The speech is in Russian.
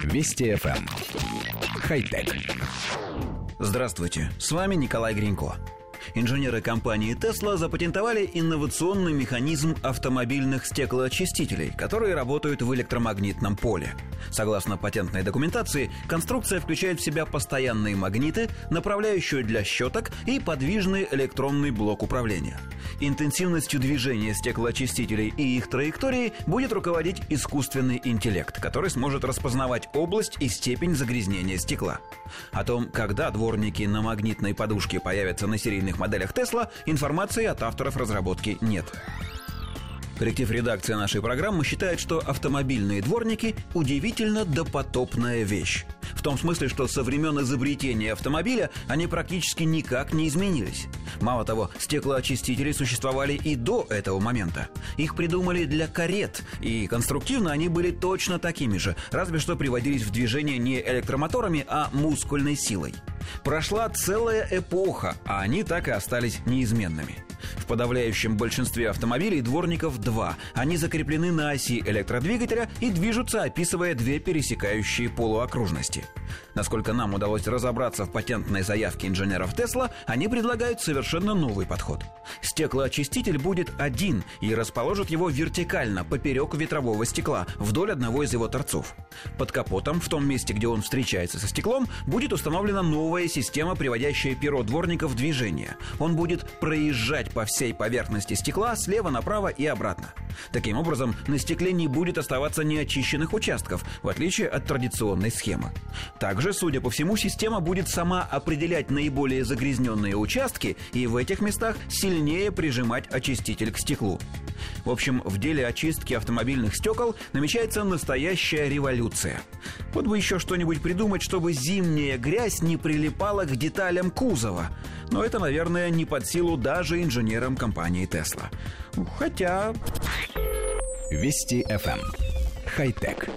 Вести FM. Эм. Хай-тек. Здравствуйте, с вами Николай Гринько. Инженеры компании Tesla запатентовали инновационный механизм автомобильных стеклоочистителей, которые работают в электромагнитном поле. Согласно патентной документации, конструкция включает в себя постоянные магниты, направляющую для щеток и подвижный электронный блок управления. Интенсивностью движения стеклоочистителей и их траектории будет руководить искусственный интеллект, который сможет распознавать область и степень загрязнения стекла. О том, когда дворники на магнитной подушке появятся на серийных моделях Tesla, информации от авторов разработки нет. Коллектив редакции нашей программы считает, что автомобильные дворники – удивительно допотопная вещь. В том смысле, что со времен изобретения автомобиля они практически никак не изменились. Мало того, стеклоочистители существовали и до этого момента. Их придумали для карет, и конструктивно они были точно такими же, разве что приводились в движение не электромоторами, а мускульной силой. Прошла целая эпоха, а они так и остались неизменными. В подавляющем большинстве автомобилей дворников два. Они закреплены на оси электродвигателя и движутся, описывая две пересекающие полуокружности. Насколько нам удалось разобраться в патентной заявке инженеров Тесла, они предлагают совершенно новый подход. Стеклоочиститель будет один и расположит его вертикально, поперек ветрового стекла, вдоль одного из его торцов. Под капотом, в том месте, где он встречается со стеклом, будет установлена новая система, приводящая перо дворника в движение. Он будет проезжать по всей поверхности стекла слева направо и обратно. Таким образом, на стекле не будет оставаться неочищенных участков, в отличие от традиционной схемы. Также, судя по всему, система будет сама определять наиболее загрязненные участки и в этих местах сильнее прижимать очиститель к стеклу. В общем, в деле очистки автомобильных стекол намечается настоящая революция. Вот бы еще что-нибудь придумать, чтобы зимняя грязь не прилипала к деталям кузова. Но это, наверное, не под силу даже инженерам компании Tesla. Хотя... Вести FM. Эм. Хай-тек.